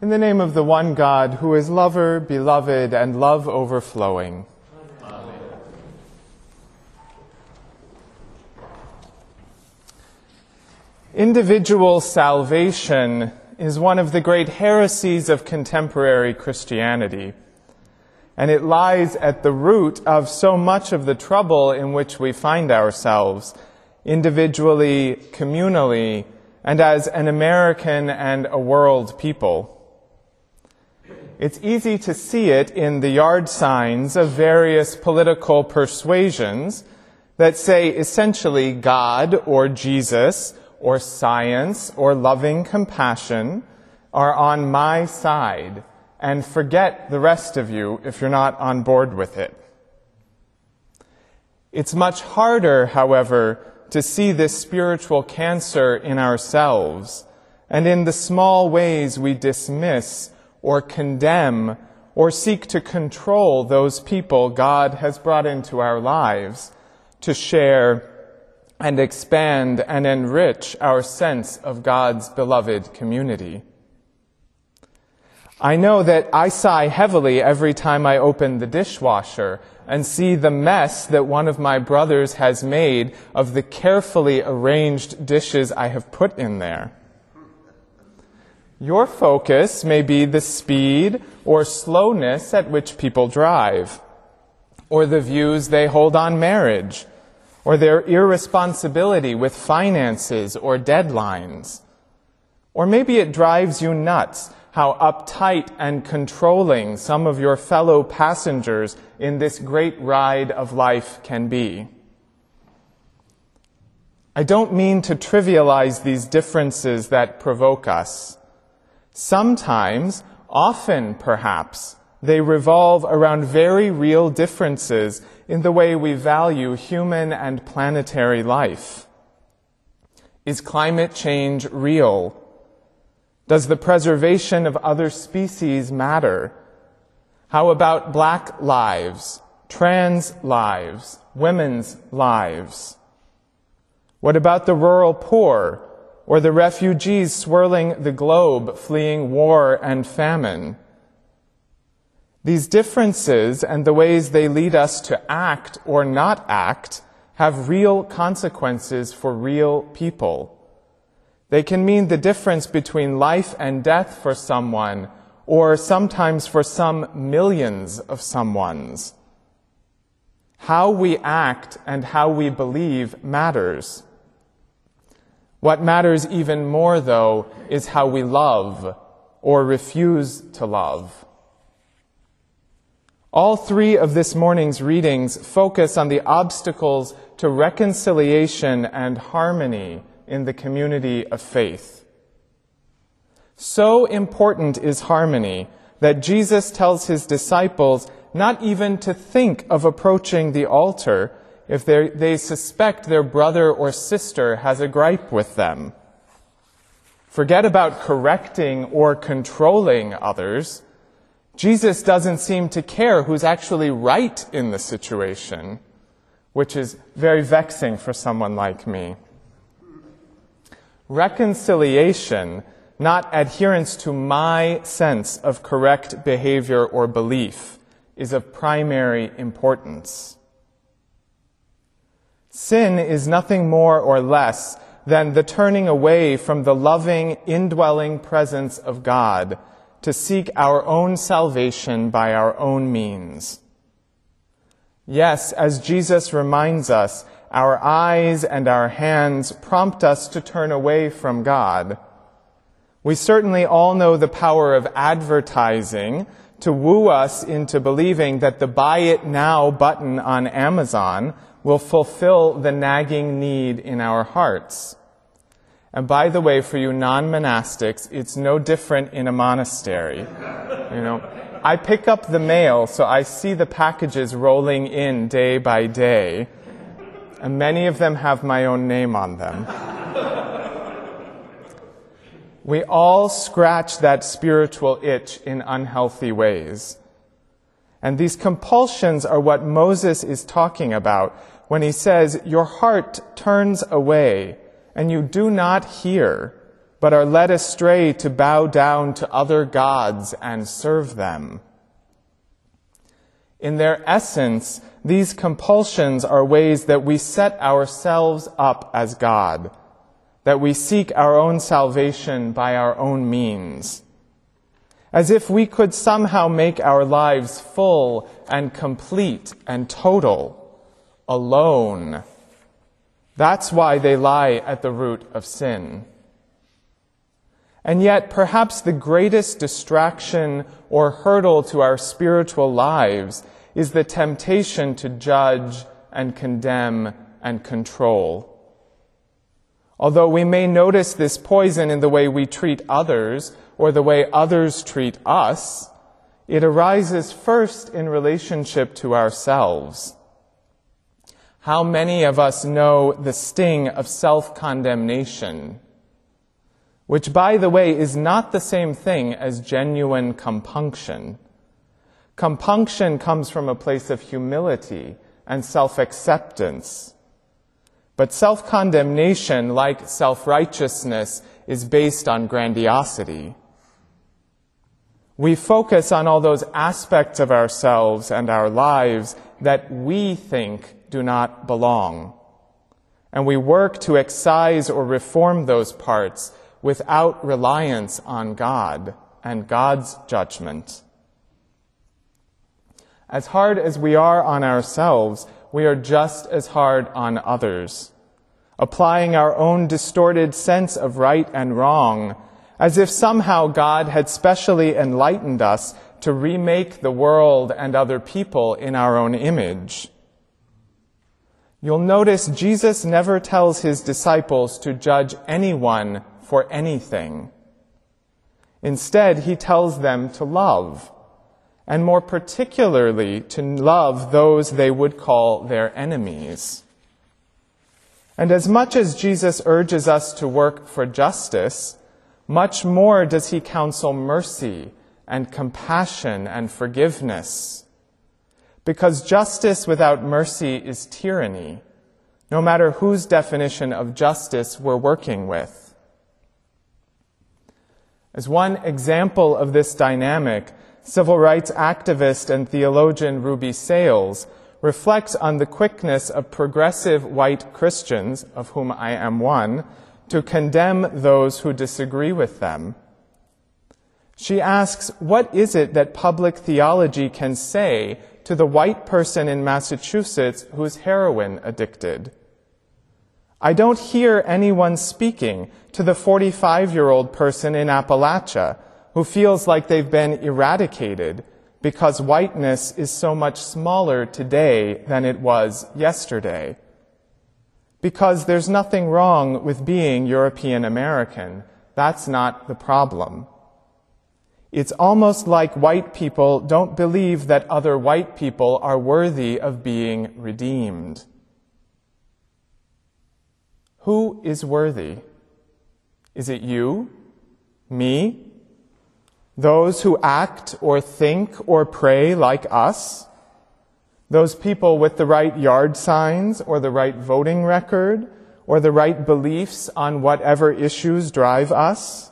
In the name of the one God, who is lover, beloved, and love overflowing. Individual salvation is one of the great heresies of contemporary Christianity. And it lies at the root of so much of the trouble in which we find ourselves, individually, communally, and as an American and a world people. It's easy to see it in the yard signs of various political persuasions that say essentially God or Jesus or science or loving compassion are on my side and forget the rest of you if you're not on board with it. It's much harder, however, to see this spiritual cancer in ourselves and in the small ways we dismiss or condemn or seek to control those people God has brought into our lives to share and expand and enrich our sense of God's beloved community. I know that I sigh heavily every time I open the dishwasher and see the mess that one of my brothers has made of the carefully arranged dishes I have put in there. Your focus may be the speed or slowness at which people drive, or the views they hold on marriage, or their irresponsibility with finances or deadlines. Or maybe it drives you nuts how uptight and controlling some of your fellow passengers in this great ride of life can be. I don't mean to trivialize these differences that provoke us. Sometimes, often perhaps, they revolve around very real differences in the way we value human and planetary life. Is climate change real? Does the preservation of other species matter? How about black lives, trans lives, women's lives? What about the rural poor or the refugees swirling the globe fleeing war and famine? These differences and the ways they lead us to act or not act have real consequences for real people. They can mean the difference between life and death for someone, or sometimes for some millions of someones. How we act and how we believe matters. What matters even more, though, is how we love or refuse to love. All three of this morning's readings focus on the obstacles to reconciliation and harmony in the community of faith. So important is harmony that Jesus tells his disciples not even to think of approaching the altar if they suspect their brother or sister has a gripe with them. Forget about correcting or controlling others. Jesus doesn't seem to care who's actually right in the situation, which is very vexing for someone like me. Reconciliation, not adherence to my sense of correct behavior or belief, is of primary importance. Sin is nothing more or less than the turning away from the loving, indwelling presence of God to seek our own salvation by our own means. Yes, as Jesus reminds us, our eyes and our hands prompt us to turn away from God. We certainly all know the power of advertising to woo us into believing that the buy it now button on Amazon will fulfill the nagging need in our hearts. And by the way, for you non-monastics, it's no different in a monastery. You know, I pick up the mail, so I see the packages rolling in day by day and many of them have my own name on them. We all scratch that spiritual itch in unhealthy ways. And these compulsions are what Moses is talking about when he says, Your heart turns away and you do not hear. but are led astray to bow down to other gods and serve them. In their essence, these compulsions are ways that we set ourselves up as God, that we seek our own salvation by our own means, as if we could somehow make our lives full and complete and total, alone. That's why they lie at the root of sin. And yet, perhaps the greatest distraction or hurdle to our spiritual lives is the temptation to judge and condemn and control. Although we may notice this poison in the way we treat others or the way others treat us, it arises first in relationship to ourselves. How many of us know the sting of self-condemnation? which, by the way, is not the same thing as genuine compunction. Compunction comes from a place of humility and self-acceptance. But self-condemnation, like self-righteousness, is based on grandiosity. We focus on all those aspects of ourselves and our lives that we think do not belong. And we work to excise or reform those parts without reliance on God and God's judgment. As hard as we are on ourselves, we are just as hard on others, applying our own distorted sense of right and wrong, as if somehow God had specially enlightened us to remake the world and other people in our own image. You'll notice Jesus never tells his disciples to judge anyone for anything. Instead, he tells them to love, and more particularly to love those they would call their enemies. And as much as Jesus urges us to work for justice, much more does he counsel mercy and compassion and forgiveness. Because justice without mercy is tyranny, no matter whose definition of justice we're working with. As one example of this dynamic, civil rights activist and theologian Ruby Sales reflects on the quickness of progressive white Christians, of whom I am one, to condemn those who disagree with them. She asks, what is it that public theology can say to the white person in Massachusetts who's heroin addicted? I don't hear anyone speaking to the 45 year old person in Appalachia who feels like they've been eradicated because whiteness is so much smaller today than it was yesterday. Because there's nothing wrong with being European American. That's not the problem. It's almost like white people don't believe that other white people are worthy of being redeemed. Who is worthy? Is it you? Me? Those who act or think or pray like us? Those people with the right yard signs or the right voting record or the right beliefs on whatever issues drive us?